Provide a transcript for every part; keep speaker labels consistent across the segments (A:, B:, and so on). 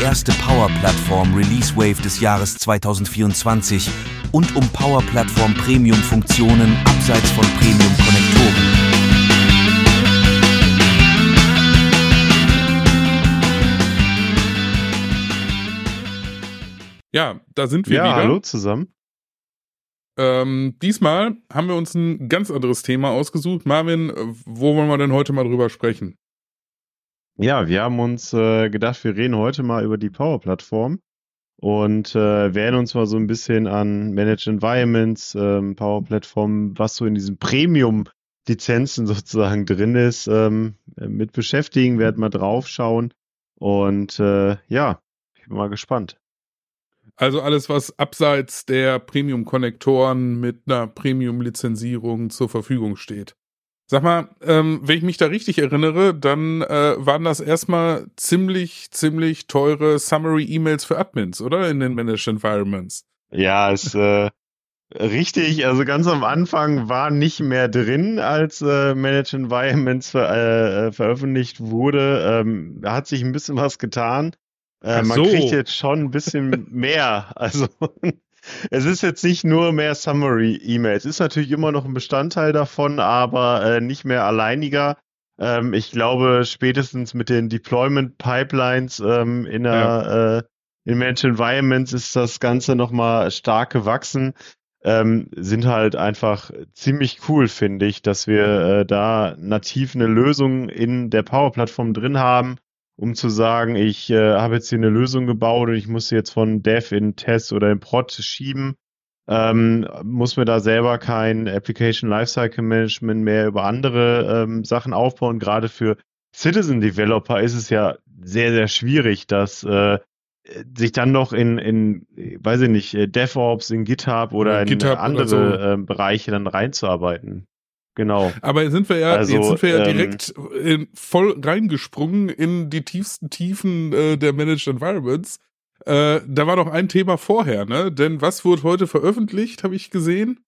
A: die erste Power-Plattform Release Wave des Jahres 2024 und um Power-Plattform Premium-Funktionen abseits von Premium-Konnektoren.
B: Ja, da sind wir
C: ja,
B: wieder.
C: hallo zusammen.
B: Ähm, diesmal haben wir uns ein ganz anderes Thema ausgesucht. Marvin, wo wollen wir denn heute mal drüber sprechen?
C: Ja, wir haben uns äh, gedacht, wir reden heute mal über die Power-Plattform und äh, werden uns mal so ein bisschen an Managed Environments, ähm, Power-Plattform, was so in diesen Premium-Lizenzen sozusagen drin ist, ähm, mit beschäftigen, werden mal draufschauen und äh, ja, ich bin mal gespannt.
B: Also alles, was abseits der Premium-Konnektoren mit einer Premium-Lizenzierung zur Verfügung steht. Sag mal, ähm, wenn ich mich da richtig erinnere, dann äh, waren das erstmal ziemlich, ziemlich teure Summary-E-Mails für Admins, oder? In den Managed Environments.
C: Ja, ist äh, richtig. Also ganz am Anfang war nicht mehr drin, als äh, Managed Environments ver äh, veröffentlicht wurde. Ähm, da hat sich ein bisschen was getan. Äh, man
B: so.
C: kriegt jetzt schon ein bisschen mehr. Also es ist jetzt nicht nur mehr Summary-E-Mails. Ist natürlich immer noch ein Bestandteil davon, aber äh, nicht mehr alleiniger. Ähm, ich glaube, spätestens mit den Deployment-Pipelines ähm, in der
B: Ja.
C: äh, in Managed Environments ist das Ganze nochmal stark gewachsen. Ähm, sind halt einfach ziemlich cool, finde ich, dass wir äh, da nativ eine Lösung in der Power-Plattform drin haben, um zu sagen, ich äh, habe jetzt hier eine Lösung gebaut und ich muss sie jetzt von Dev in Test oder in Prod schieben. Ähm, muss mir da selber kein Application Lifecycle Management mehr über andere ähm, Sachen aufbauen. Gerade für Citizen Developer ist es ja sehr, sehr schwierig, dass äh, sich dann noch in, in, weiß ich nicht, äh, DevOps, in GitHub oder
B: Ja,
C: in
B: GitHub oder
C: andere
B: so.
C: ähm, Bereiche dann reinzuarbeiten. Genau.
B: Aber jetzt sind wir ja,
C: Also,
B: jetzt sind wir ja
C: ähm,
B: direkt in, voll reingesprungen in die tiefsten Tiefen äh, der Managed Environments. Äh, da war noch ein Thema vorher, ne? Denn was wurde heute veröffentlicht, habe ich gesehen?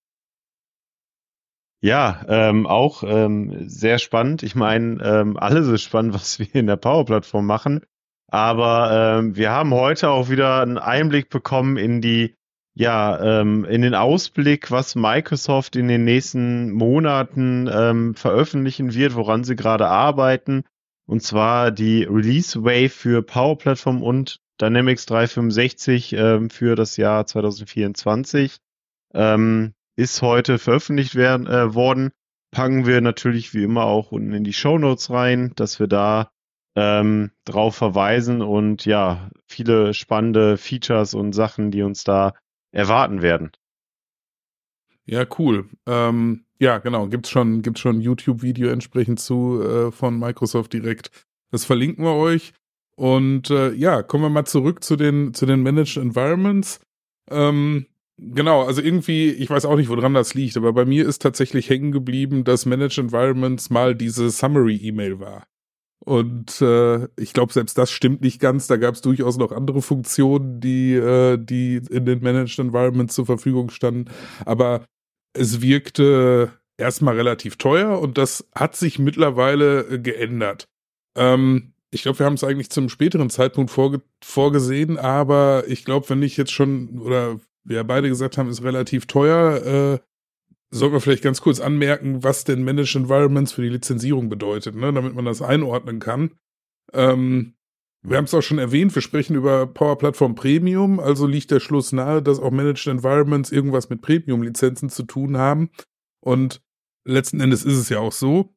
C: Ja, ähm, auch ähm, sehr spannend. Ich meine, ähm, alles ist spannend, was wir in der Power-Plattform machen. Aber ähm, wir haben heute auch wieder einen Einblick bekommen in die, ja, ähm, in den Ausblick, was Microsoft in den nächsten Monaten ähm, veröffentlichen wird, woran sie gerade arbeiten. Und zwar die Release Wave für Power Platform und Dynamics 365 ähm, für das Jahr 2024 ähm, ist heute veröffentlicht werden, äh, worden. Packen wir natürlich wie immer auch unten in die Show Notes rein, dass wir da ähm, drauf verweisen und ja, viele spannende Features und Sachen, die uns da erwarten werden.
B: Ja, cool. Ähm, ja, genau. Gibt's schon, gibt's schon YouTube-Video entsprechend zu äh, von Microsoft direkt. Das verlinken wir euch. Und äh, ja, kommen wir mal zurück zu den, zu den Managed Environments. Ähm, genau, also irgendwie, ich weiß auch nicht, woran das liegt, aber bei mir ist tatsächlich hängen geblieben, dass Managed Environments mal diese Summary-E-Mail war. Und äh, ich glaube, selbst das stimmt nicht ganz. Da gab es durchaus noch andere Funktionen, die, äh, die in den Managed Environments zur Verfügung standen. Aber es wirkte erstmal relativ teuer und das hat sich mittlerweile äh, geändert. Ähm, ich glaube, wir haben es eigentlich zum späteren Zeitpunkt vorge vorgesehen, aber ich glaube, wenn ich jetzt schon, oder wir beide gesagt haben, ist relativ teuer, äh, sollten wir vielleicht ganz kurz anmerken, was denn Managed Environments für die Lizenzierung bedeutet, ne, damit man das einordnen kann. Ähm, wir haben es auch schon erwähnt, wir sprechen über Power Platform Premium, also liegt der Schluss nahe, dass auch Managed Environments irgendwas mit Premium-Lizenzen zu tun haben. Und letzten Endes ist es ja auch so.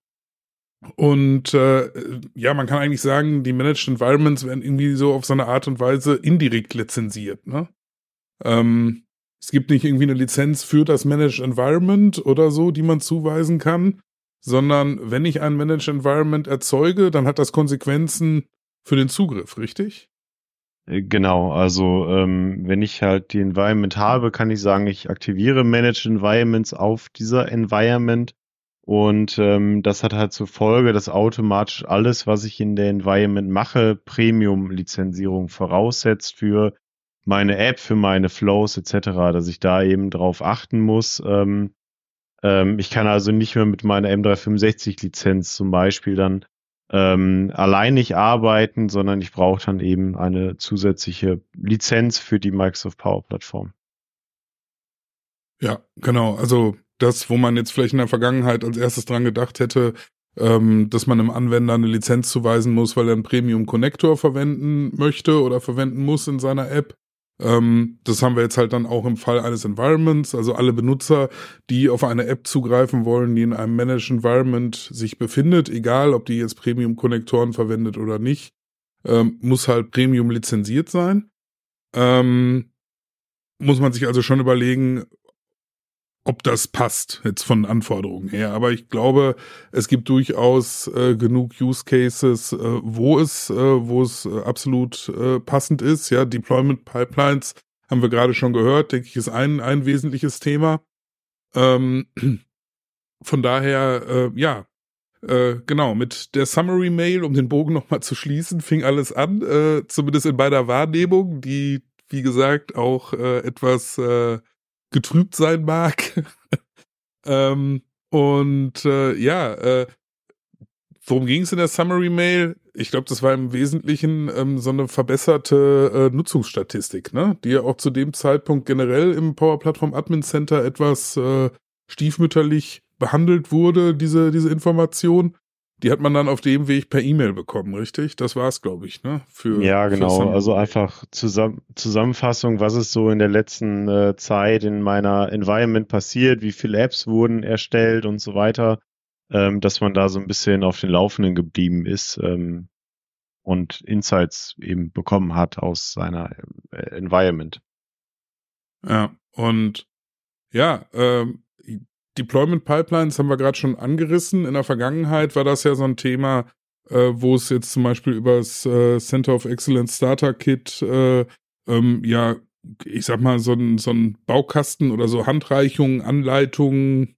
B: Und äh, ja, man kann eigentlich sagen, die Managed Environments werden irgendwie so auf so eine Art und Weise indirekt lizenziert. Ne? Ähm, es gibt nicht irgendwie eine Lizenz für das Managed Environment oder so, die man zuweisen kann, sondern wenn ich ein Managed Environment erzeuge, dann hat das Konsequenzen für den Zugriff, richtig?
C: Äh, Genau, also ähm, wenn ich halt die Environment habe, kann ich sagen, ich aktiviere Managed Environments auf dieser Environment und ähm, das hat halt zur Folge, dass automatisch alles, was ich in der Environment mache, Premium-Lizenzierung voraussetzt für meine App, für meine Flows etc., dass ich da eben drauf achten muss. Ähm, ähm, ich kann also nicht mehr mit meiner M365-Lizenz zum Beispiel dann ähm, allein nicht arbeiten, sondern ich brauche dann eben eine zusätzliche Lizenz für die Microsoft Power Plattform.
B: Ja, genau. Also das, wo man jetzt vielleicht in der Vergangenheit als erstes dran gedacht hätte, ähm, dass man einem Anwender eine Lizenz zuweisen muss, weil er einen Premium Connector verwenden möchte oder verwenden muss in seiner App. Ähm, das haben wir jetzt halt dann auch im Fall eines Environments. Also alle Benutzer, die auf eine App zugreifen wollen, die in einem Managed Environment sich befindet, egal ob die jetzt Premium Konnektoren verwendet oder nicht, ähm, muss halt Premium lizenziert sein. Ähm, muss man sich also schon überlegen, ob das passt, jetzt von Anforderungen her. Aber ich glaube, es gibt durchaus äh, genug Use Cases, äh, wo es, äh, wo es äh, absolut äh, passend ist. Ja, Deployment Pipelines haben wir gerade schon gehört, denke ich, ist ein, ein wesentliches Thema. Ähm, von daher, äh, ja, genau, mit der Summary Mail, um den Bogen nochmal zu schließen, fing alles an, zumindest in meiner Wahrnehmung, die, wie gesagt, auch etwas getrübt sein mag. ähm, und äh, ja, äh, worum ging es in der Summary Mail? Ich glaube, das war im Wesentlichen ähm, so eine verbesserte äh, Nutzungsstatistik, ne? die ja auch zu dem Zeitpunkt generell im Power Platform Admin Center etwas äh, stiefmütterlich behandelt wurde, diese, diese Information. Die hat man dann auf dem Weg per E-Mail bekommen, richtig? Das war es, glaube ich, ne?
C: Für, ja, genau. Also einfach Zusamm Zusammenfassung, was ist so in der letzten äh, Zeit in meiner Environment passiert, wie viele Apps wurden erstellt und so weiter, ähm, dass man da so ein bisschen auf den Laufenden geblieben ist ähm, und Insights eben bekommen hat aus seiner äh, Environment.
B: Ja, und ja, ähm, Deployment Pipelines haben wir gerade schon angerissen. In der Vergangenheit war das ja so ein Thema, äh, wo es jetzt zum Beispiel über das äh, Center of Excellence Starter Kit äh, ähm, ja, ich sag mal, so ein, so ein Baukasten oder so Handreichungen, Anleitungen,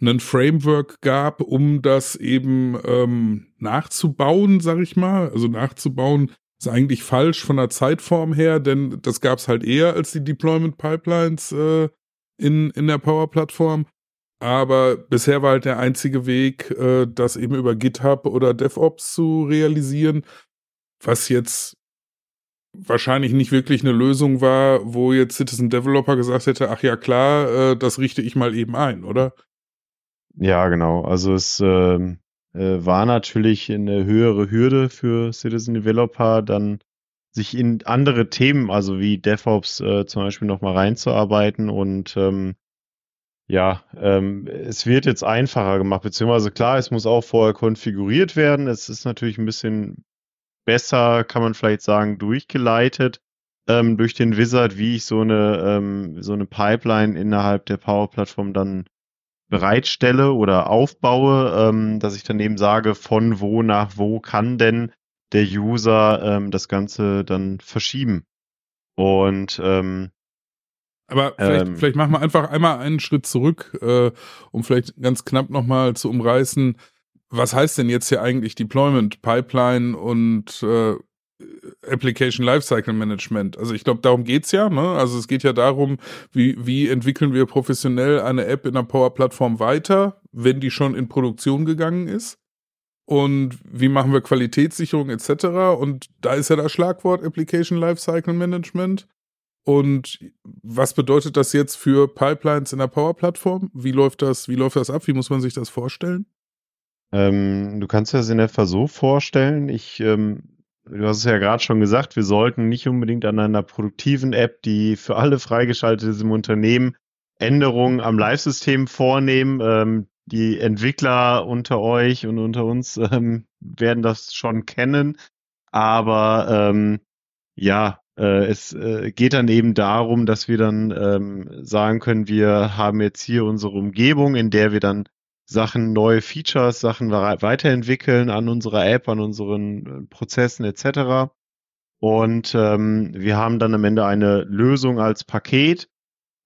B: einen Framework gab, um das eben ähm, nachzubauen, sag ich mal. Also nachzubauen ist eigentlich falsch von der Zeitform her, denn das gab es halt eher als die Deployment Pipelines äh, in, in der Power-Plattform. Aber bisher war halt der einzige Weg, äh, das eben über GitHub oder DevOps zu realisieren, was jetzt wahrscheinlich nicht wirklich eine Lösung war, wo jetzt Citizen Developer gesagt hätte, ach ja klar, äh, das richte ich mal eben ein, oder?
C: Ja, genau. Also es äh, äh, war natürlich eine höhere Hürde für Citizen Developer, dann sich in andere Themen, also wie DevOps äh, zum Beispiel nochmal reinzuarbeiten und ähm, ja, ähm, es wird jetzt einfacher gemacht, beziehungsweise klar, es muss auch vorher konfiguriert werden. Es ist natürlich ein bisschen besser, kann man vielleicht sagen, durchgeleitet ähm, durch den Wizard, wie ich so eine, ähm, so eine Pipeline innerhalb der Power-Plattform dann bereitstelle oder aufbaue, ähm, dass ich dann eben sage, von wo nach wo kann denn der User ähm, das Ganze dann verschieben. Und ähm,
B: aber vielleicht, ähm, vielleicht machen wir einfach einmal einen Schritt zurück, äh, um vielleicht ganz knapp nochmal zu umreißen, was heißt denn jetzt hier eigentlich Deployment, Pipeline und äh, Application Lifecycle Management. Also ich glaube, darum geht's ja. Ne? Also es geht ja darum, wie, wie entwickeln wir professionell eine App in der Power-Plattform weiter, wenn die schon in Produktion gegangen ist. Und wie machen wir Qualitätssicherung etc. Und da ist ja das Schlagwort Application Lifecycle Management. Und was bedeutet das jetzt für Pipelines in der Power-Plattform? Wie läuft das, wie läuft das ab? Wie muss man sich das vorstellen?
C: Ähm, du kannst dir das in etwa so vorstellen. Ich, ähm, du hast es ja gerade schon gesagt, wir sollten nicht unbedingt an einer produktiven App, die für alle freigeschaltet ist im Unternehmen, Änderungen am Live-System vornehmen. Ähm, die Entwickler unter euch und unter uns ähm, werden das schon kennen. Aber ähm, ja, es äh, geht dann eben darum, dass wir dann ähm, sagen können, wir haben jetzt hier unsere Umgebung, in der wir dann Sachen, neue Features, Sachen weiterentwickeln an unserer App, an unseren äh, Prozessen etc. Und ähm, wir haben dann am Ende eine Lösung als Paket.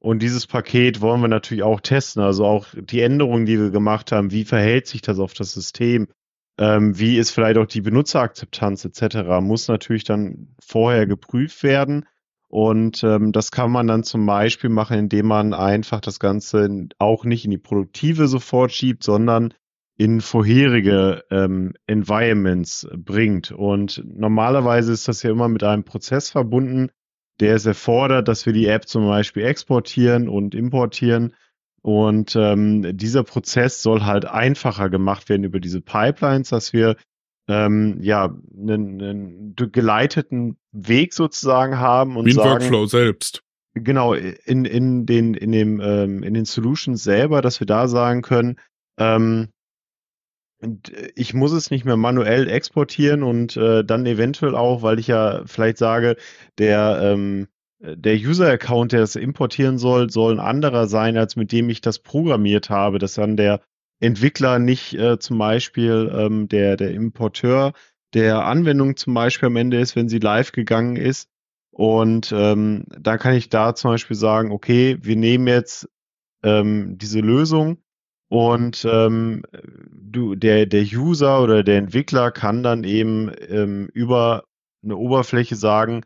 C: Und dieses Paket wollen wir natürlich auch testen. Also auch die Änderungen, die wir gemacht haben, wie verhält sich das auf das System? Ähm, wie ist vielleicht auch die Benutzerakzeptanz etc., muss natürlich dann vorher geprüft werden. Und ähm, das kann man dann zum Beispiel machen, indem man einfach das Ganze auch nicht in die Produktive sofort schiebt, sondern in vorherige ähm, Environments bringt. Und normalerweise ist das ja immer mit einem Prozess verbunden, der es erfordert, dass wir die App zum Beispiel exportieren und importieren. Und ähm, dieser Prozess soll halt einfacher gemacht werden über diese Pipelines, dass wir ähm, ja einen, einen geleiteten Weg sozusagen haben und
B: Wie ein
C: sagen,
B: Workflow selbst.
C: Genau, in, in den, in dem, ähm, in den Solutions selber, dass wir da sagen können, ähm, äh, ich muss es nicht mehr manuell exportieren und äh, dann eventuell auch, weil ich ja vielleicht sage, der, ähm, der User-Account, der das importieren soll, soll ein anderer sein, als mit dem ich das programmiert habe, dass dann der Entwickler nicht äh, zum Beispiel ähm, der, der Importeur der Anwendung zum Beispiel am Ende ist, wenn sie live gegangen ist. Und ähm, da kann ich da zum Beispiel sagen, okay, wir nehmen jetzt ähm, diese Lösung und ähm, du, der, der User oder der Entwickler kann dann eben ähm, über eine Oberfläche sagen,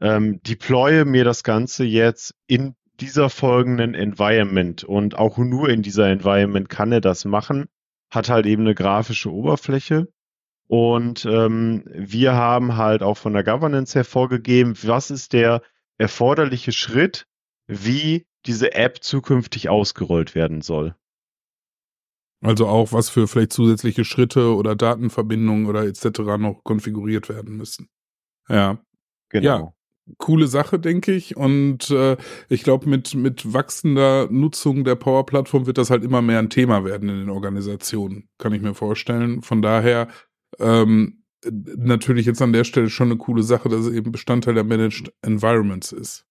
C: ähm, deploye mir das Ganze jetzt in dieser folgenden Environment und auch nur in dieser Environment kann er das machen, hat halt eben eine grafische Oberfläche und ähm, wir haben halt auch von der Governance her vorgegeben, was ist der erforderliche Schritt, wie diese App zukünftig ausgerollt werden soll.
B: Also auch, was für vielleicht zusätzliche Schritte oder Datenverbindungen oder etc. noch konfiguriert werden müssen. Ja. Genau. Ja, coole Sache, denke ich. Und äh, ich glaube, mit, mit wachsender Nutzung der Power-Plattform wird das halt immer mehr ein Thema werden in den Organisationen, kann ich mir vorstellen. Von daher ähm, natürlich jetzt an der Stelle schon eine coole Sache, dass es eben Bestandteil der Managed Environments ist.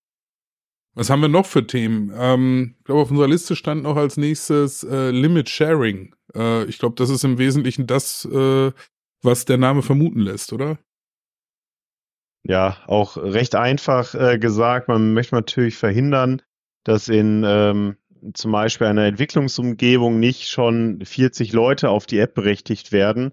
B: Was haben wir noch für Themen? Ähm, ich glaube, auf unserer Liste stand noch als nächstes äh, Limit Sharing. Äh, ich glaube, das ist im Wesentlichen das, äh, was der Name vermuten lässt, oder?
C: Ja, auch recht einfach äh, gesagt. Man möchte natürlich verhindern, dass in ähm, zum Beispiel einer Entwicklungsumgebung nicht schon 40 Leute auf die App berechtigt werden,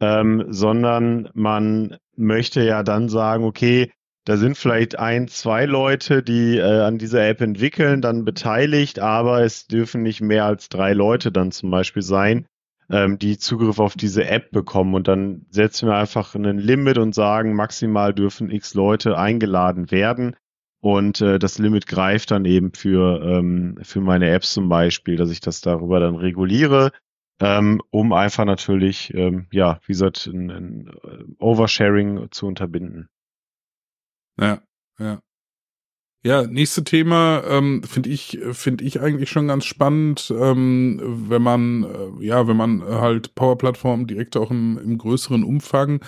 C: ähm, sondern man möchte ja dann sagen, okay, da sind vielleicht ein, zwei Leute, die äh, an dieser App entwickeln, dann beteiligt, aber es dürfen nicht mehr als drei Leute dann zum Beispiel sein, ähm, die Zugriff auf diese App bekommen. Und dann setzen wir einfach ein Limit und sagen, maximal dürfen x Leute eingeladen werden. Und äh, das Limit greift dann eben für, ähm, für meine Apps zum Beispiel, dass ich das darüber dann reguliere, ähm, um einfach natürlich, ähm, ja, wie gesagt, ein, ein äh, Oversharing zu unterbinden.
B: Ja, ja. Ja, nächste Thema ähm, finde ich finde ich eigentlich schon ganz spannend, ähm, wenn man äh, ja wenn man halt Power Plattform direkt auch im, im größeren Umfang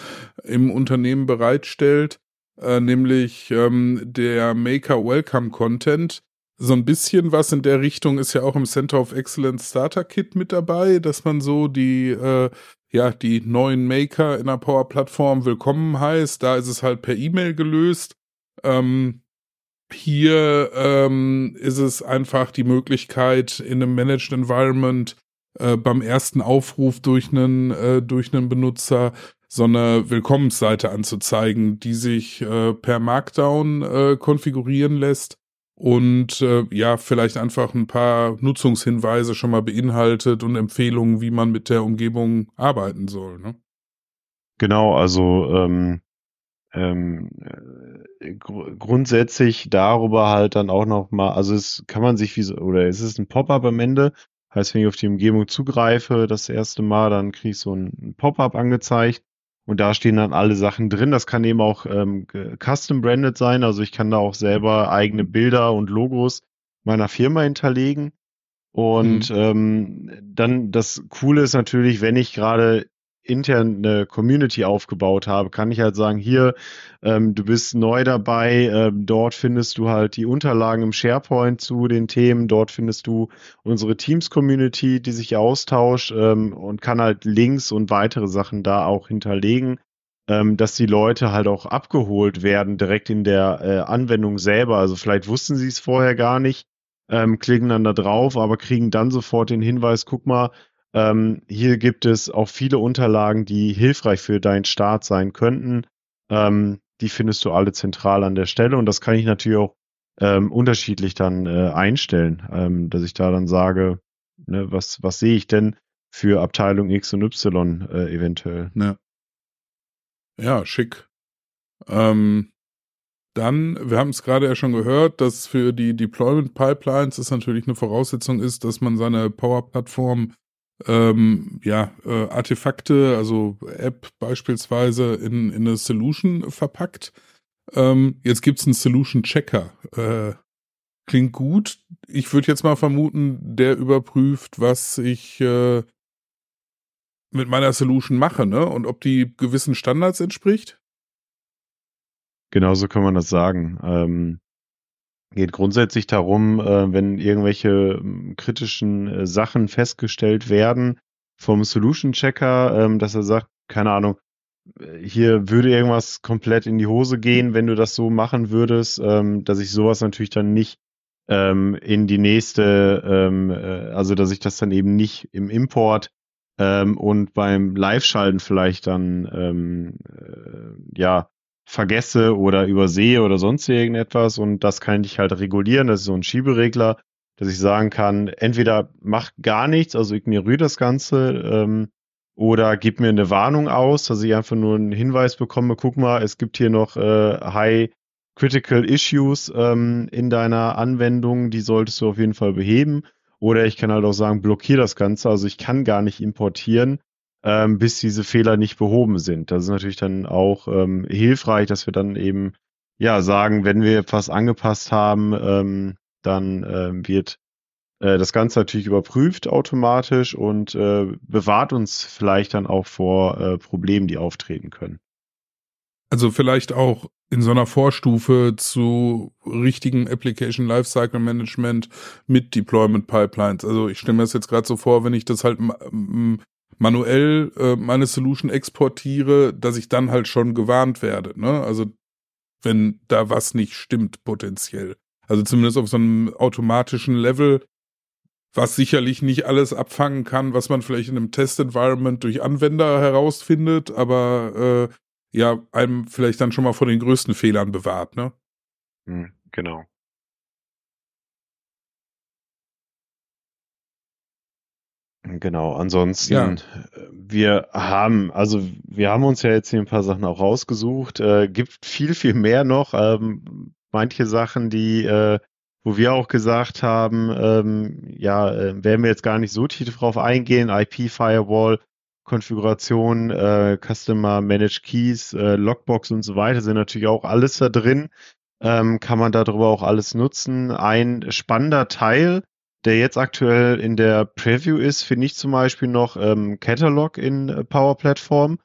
B: im Unternehmen bereitstellt, äh, nämlich ähm, der Maker Welcome Content. So ein bisschen was in der Richtung ist ja auch im Center of Excellence Starter Kit mit dabei, dass man so die äh, ja die neuen Maker in der Power Plattform willkommen heißt. Da ist es halt per E-Mail gelöst ähm, hier ähm, ist es einfach die Möglichkeit, in einem Managed Environment äh, beim ersten Aufruf durch einen, äh, durch einen Benutzer so eine Willkommensseite anzuzeigen, die sich äh, per Markdown äh, konfigurieren lässt und äh, ja, vielleicht einfach ein paar Nutzungshinweise schon mal beinhaltet und Empfehlungen, wie man mit der Umgebung arbeiten soll. Ne?
C: Genau, also ähm, ähm, äh, gr grundsätzlich darüber halt dann auch noch mal, also es kann man sich wie so, oder es ist ein Pop-up am Ende, heißt, wenn ich auf die Umgebung zugreife, das erste Mal, dann kriege ich so ein Pop-up angezeigt und da stehen dann alle Sachen drin. Das kann eben auch ähm, custom branded sein, also ich kann da auch selber eigene Bilder und Logos meiner Firma hinterlegen. Und mhm. ähm, dann das Coole ist natürlich, wenn ich gerade intern eine Community aufgebaut habe, kann ich halt sagen, hier, ähm, du bist neu dabei, ähm, dort findest du halt die Unterlagen im SharePoint zu den Themen, dort findest du unsere Teams-Community, die sich austauscht ähm, und kann halt Links und weitere Sachen da auch hinterlegen, ähm, dass die Leute halt auch abgeholt werden direkt in der äh, Anwendung selber. Also vielleicht wussten sie es vorher gar nicht, ähm, klicken dann da drauf, aber kriegen dann sofort den Hinweis, guck mal, ähm, hier gibt es auch viele Unterlagen, die hilfreich für deinen Start sein könnten. Ähm, die findest du alle zentral an der Stelle und das kann ich natürlich auch ähm, unterschiedlich dann äh, einstellen, ähm, dass ich da dann sage, ne, was, was sehe ich denn? für Abteilung X und Y äh, eventuell.
B: Ja. ja, schick. Ähm, dann, wir haben es gerade ja schon gehört, dass für die Deployment Pipelines es natürlich eine Voraussetzung ist, dass man seine Power-Plattform ähm, ja, äh, Artefakte, also App beispielsweise, in, in eine Solution verpackt. Ähm, jetzt gibt's einen Solution Checker. Äh, klingt gut. Ich würde jetzt mal vermuten, der überprüft, was ich äh, mit meiner Solution mache, ne? Und ob die gewissen Standards entspricht.
C: Genauso kann man das sagen. Ähm, geht grundsätzlich darum, äh, wenn irgendwelche ähm, kritischen äh, Sachen festgestellt werden vom Solution Checker, ähm, dass er sagt, keine Ahnung, äh, hier würde irgendwas komplett in die Hose gehen, wenn du das so machen würdest, ähm, dass ich sowas natürlich dann nicht in die nächste, also dass ich das dann eben nicht im Import und beim Live-Schalten vielleicht dann ja vergesse oder übersehe oder sonst irgendetwas und das kann ich halt regulieren. Das ist so ein Schieberegler, dass ich sagen kann, entweder mach gar nichts, also ignoriere das Ganze ähm, oder gib mir eine Warnung aus, dass ich einfach nur einen Hinweis bekomme, guck mal, es gibt hier noch äh, High Critical Issues ähm, in deiner Anwendung, die solltest du auf jeden Fall beheben. Oder ich kann halt auch sagen, blockiere das Ganze, also ich kann gar nicht importieren ähm, bis diese Fehler nicht behoben sind. Das ist natürlich dann auch ähm, hilfreich, dass wir dann eben ja sagen, wenn wir etwas angepasst haben, ähm, dann ähm, wird äh, das Ganze natürlich überprüft automatisch und äh, bewahrt uns vielleicht dann auch vor äh, Problemen, die auftreten können.
B: Also vielleicht auch in so einer Vorstufe zu richtigen Application Lifecycle Management mit Deployment Pipelines. Also ich stelle mir das jetzt gerade so vor, wenn ich das halt manuell äh, meine Solution exportiere, dass ich dann halt schon gewarnt werde. Ne? Also wenn da was nicht stimmt potenziell. Also zumindest auf so einem automatischen Level, was sicherlich nicht alles abfangen kann, was man vielleicht in einem Test-Environment durch Anwender herausfindet, aber äh, ja, einem vielleicht dann schon mal vor den größten Fehlern bewahrt, ne?
C: Hm, genau. Genau, ansonsten, ja. Äh, wir haben, also wir haben uns ja jetzt hier ein paar Sachen auch rausgesucht, äh, gibt viel, viel mehr noch. Ähm, manche Sachen, die, äh, wo wir auch gesagt haben, ähm, ja, äh, werden wir jetzt gar nicht so tief drauf eingehen, IP Firewall, Konfiguration, äh, Customer Managed Keys, äh, Logbox und so weiter sind natürlich auch alles da drin. Ähm, kann man darüber auch alles nutzen. Ein spannender Teil, der jetzt aktuell in der Preview ist, finde ich zum Beispiel noch ähm, Catalog in äh, Power Platform,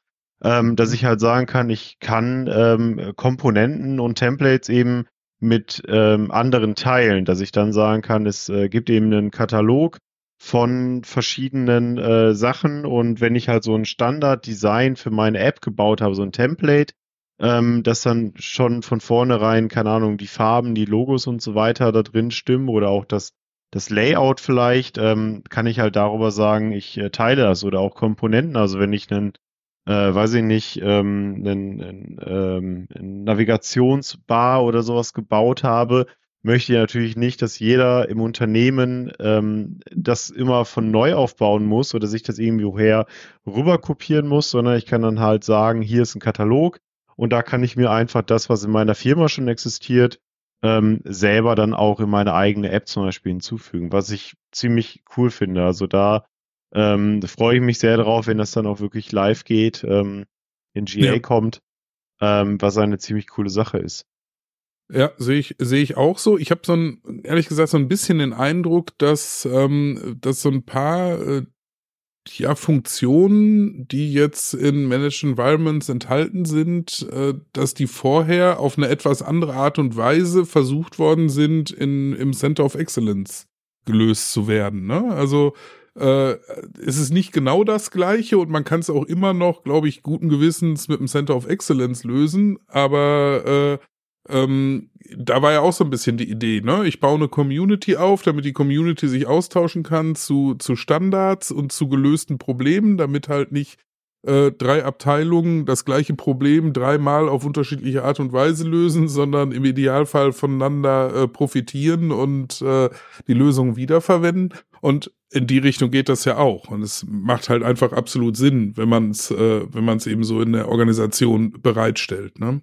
C: ähm, dass ich halt sagen kann, ich kann ähm, Komponenten und Templates eben mit ähm, anderen teilen, dass ich dann sagen kann, es äh, gibt eben einen Katalog von verschiedenen äh, Sachen. Und wenn ich halt so ein Standard-Design für meine App gebaut habe, so ein Template, ähm, dass dann schon von vornherein, keine Ahnung, die Farben, die Logos und so weiter da drin stimmen oder auch das das Layout vielleicht, ähm, kann ich halt darüber sagen, ich äh, teile das oder auch Komponenten. Also wenn ich einen, äh, weiß ich nicht, ähm, einen, einen, ähm, einen Navigationsbar oder sowas gebaut habe, möchte ich natürlich nicht, dass jeder im Unternehmen ähm, das immer von neu aufbauen muss oder sich das irgendwie woher rüber kopieren muss, sondern ich kann dann halt sagen, hier ist ein Katalog und da kann ich mir einfach das, was in meiner Firma schon existiert, ähm, selber dann auch in meine eigene App zum Beispiel hinzufügen, was ich ziemlich cool finde. Also da ähm, freue ich mich sehr drauf, wenn das dann auch wirklich live geht, ähm, in GA ja. kommt, ähm, was eine ziemlich coole Sache ist.
B: Ja, sehe ich, sehe ich auch so. Ich habe so ein, ehrlich gesagt, so ein bisschen den Eindruck, dass, ähm, dass so ein paar äh, ja, Funktionen, die jetzt in Managed Environments enthalten sind, äh, dass die vorher auf eine etwas andere Art und Weise versucht worden sind, in, im Center of Excellence gelöst zu werden. Ne? Also äh, es ist nicht genau das gleiche und man kann es auch immer noch, glaube ich, guten Gewissens mit dem Center of Excellence lösen, aber äh, ähm, da war ja auch so ein bisschen die Idee, ne? Ich baue eine Community auf, damit die Community sich austauschen kann zu, zu Standards und zu gelösten Problemen, damit halt nicht äh, drei Abteilungen das gleiche Problem dreimal auf unterschiedliche Art und Weise lösen, sondern im Idealfall voneinander äh, profitieren und äh, die Lösung wiederverwenden. Und in die Richtung geht das ja auch. Und es macht halt einfach absolut Sinn, wenn man es, äh, wenn man es eben so in der Organisation bereitstellt. Ne?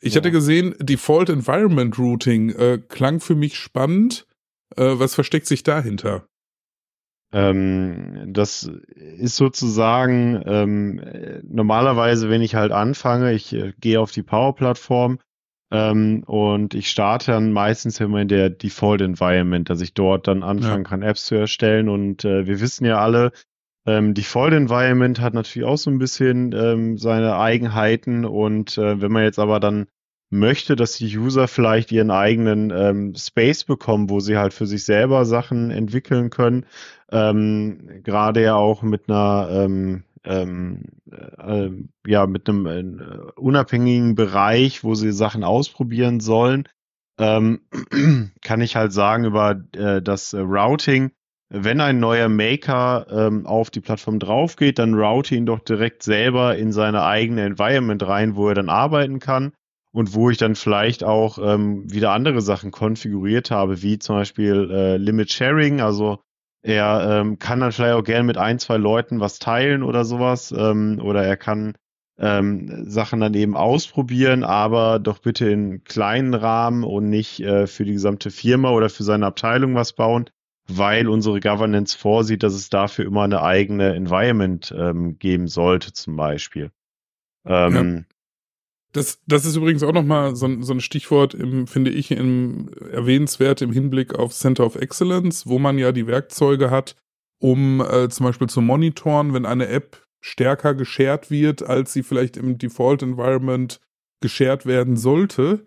B: Ich ja. hatte gesehen, Default Environment Routing äh, klang für mich spannend. Äh, was versteckt sich dahinter?
C: Ähm, das ist sozusagen ähm, normalerweise, wenn ich halt anfange, ich äh, gehe auf die Power-Plattform ähm, und ich starte dann meistens immer in der Default Environment, dass ich dort dann anfangen ja. kann, Apps zu erstellen. Und äh, wir wissen ja alle, ähm, Default Environment hat natürlich auch so ein bisschen ähm, seine Eigenheiten. Und äh, wenn man jetzt aber dann möchte, dass die User vielleicht ihren eigenen ähm, Space bekommen, wo sie halt für sich selber Sachen entwickeln können. Ähm, Gerade ja auch mit einer ähm, ähm, äh, ja mit einem äh, unabhängigen Bereich, wo sie Sachen ausprobieren sollen, ähm, kann ich halt sagen über äh, das Routing. Wenn ein neuer Maker ähm, auf die Plattform drauf geht, dann route ihn doch direkt selber in seine eigene Environment rein, wo er dann arbeiten kann und wo ich dann vielleicht auch ähm, wieder andere Sachen konfiguriert habe, wie zum Beispiel äh, Limit Sharing. Also er ähm, kann dann vielleicht auch gerne mit ein, zwei Leuten was teilen oder sowas. Ähm, oder er kann ähm, Sachen dann eben ausprobieren, aber doch bitte in kleinen Rahmen und nicht äh, für die gesamte Firma oder für seine Abteilung was bauen, weil unsere Governance vorsieht, dass es dafür immer eine eigene Environment ähm, geben sollte, zum Beispiel. Ähm,
B: das, das ist übrigens auch nochmal so, so ein Stichwort, im, finde ich, im, erwähnenswert im Hinblick auf Center of Excellence, wo man ja die Werkzeuge hat, um äh, zum Beispiel zu monitoren, wenn eine App stärker geshared wird, als sie vielleicht im Default Environment geshared werden sollte.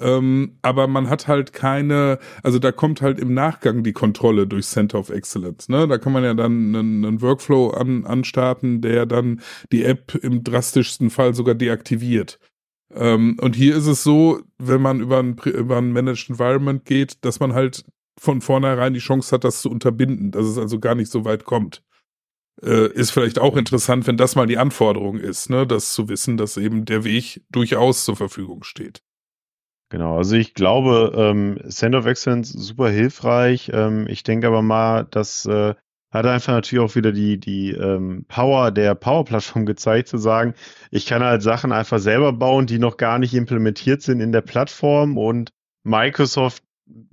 B: Ähm, aber man hat halt keine, also da kommt halt im Nachgang die Kontrolle durch Center of Excellence. Ne? Da kann man ja dann einen, einen Workflow an, anstarten, der dann die App im drastischsten Fall sogar deaktiviert. Ähm, und hier ist es so, wenn man über ein, über ein Managed Environment geht, dass man halt von vornherein die Chance hat, das zu unterbinden, dass es also gar nicht so weit kommt. Äh, ist vielleicht auch interessant, wenn das mal die Anforderung ist, ne, das zu wissen, dass eben der Weg durchaus zur Verfügung steht.
C: Genau, also ich glaube, ähm, Center of Excellence super hilfreich. Ähm, ich denke aber mal, dass äh, hat einfach natürlich auch wieder die, die ähm, Power der Power-Plattform gezeigt, zu sagen, ich kann halt Sachen einfach selber bauen, die noch gar nicht implementiert sind in der Plattform und Microsoft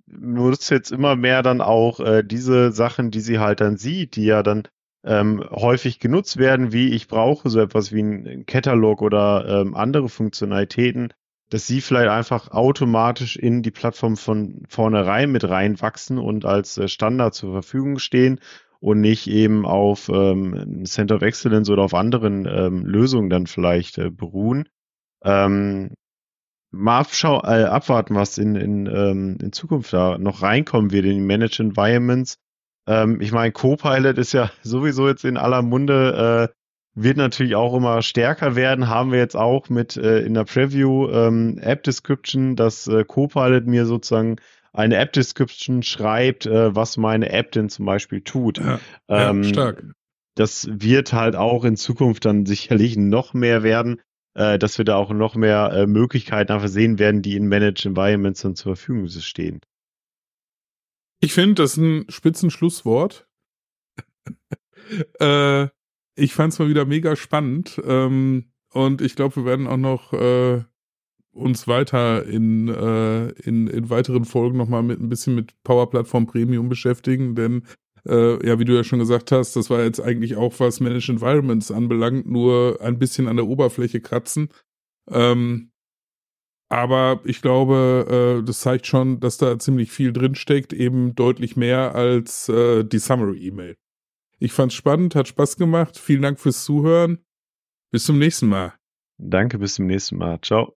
C: nutzt jetzt immer mehr dann auch äh, diese Sachen, die sie halt dann sieht, die ja dann ähm, häufig genutzt werden, wie ich brauche so etwas wie ein Katalog oder ähm, andere Funktionalitäten, dass sie vielleicht einfach automatisch in die Plattform von vornherein mit reinwachsen und als äh, Standard zur Verfügung stehen und nicht eben auf ähm, Center of Excellence oder auf anderen ähm, Lösungen dann vielleicht äh, beruhen. Ähm, mal abschau äh, abwarten, was in, in, ähm, in Zukunft da noch reinkommen wird in die Managed Environments. Ähm, ich meine, Copilot ist ja sowieso jetzt in aller Munde, äh, wird natürlich auch immer stärker werden. Haben wir jetzt auch mit äh, in der Preview ähm, App Description, dass äh, Copilot mir sozusagen eine App-Description schreibt, äh, was meine App denn zum Beispiel tut. Ja, ähm, ja, stark. Das wird halt auch in Zukunft dann sicherlich noch mehr werden, äh, dass wir da auch noch mehr äh, Möglichkeiten einfach sehen werden, die in Managed Environments dann zur Verfügung stehen.
B: Ich finde, das ist ein Spitzenschlusswort. äh, ich fand es mal wieder mega spannend. Ähm, und ich glaube, wir werden auch noch äh, uns weiter in, äh, in, in weiteren Folgen nochmal mit ein bisschen mit Power Platform Premium beschäftigen, denn äh, ja, wie du ja schon gesagt hast, das war jetzt eigentlich auch, was Managed Environments anbelangt, nur ein bisschen an der Oberfläche kratzen. Ähm, aber ich glaube, äh, das zeigt schon, dass da ziemlich viel drinsteckt, eben deutlich mehr als äh, die Summary-E-Mail. Ich fand's spannend, hat Spaß gemacht. Vielen Dank fürs Zuhören. Bis zum nächsten Mal.
C: Danke, bis zum nächsten Mal. Ciao.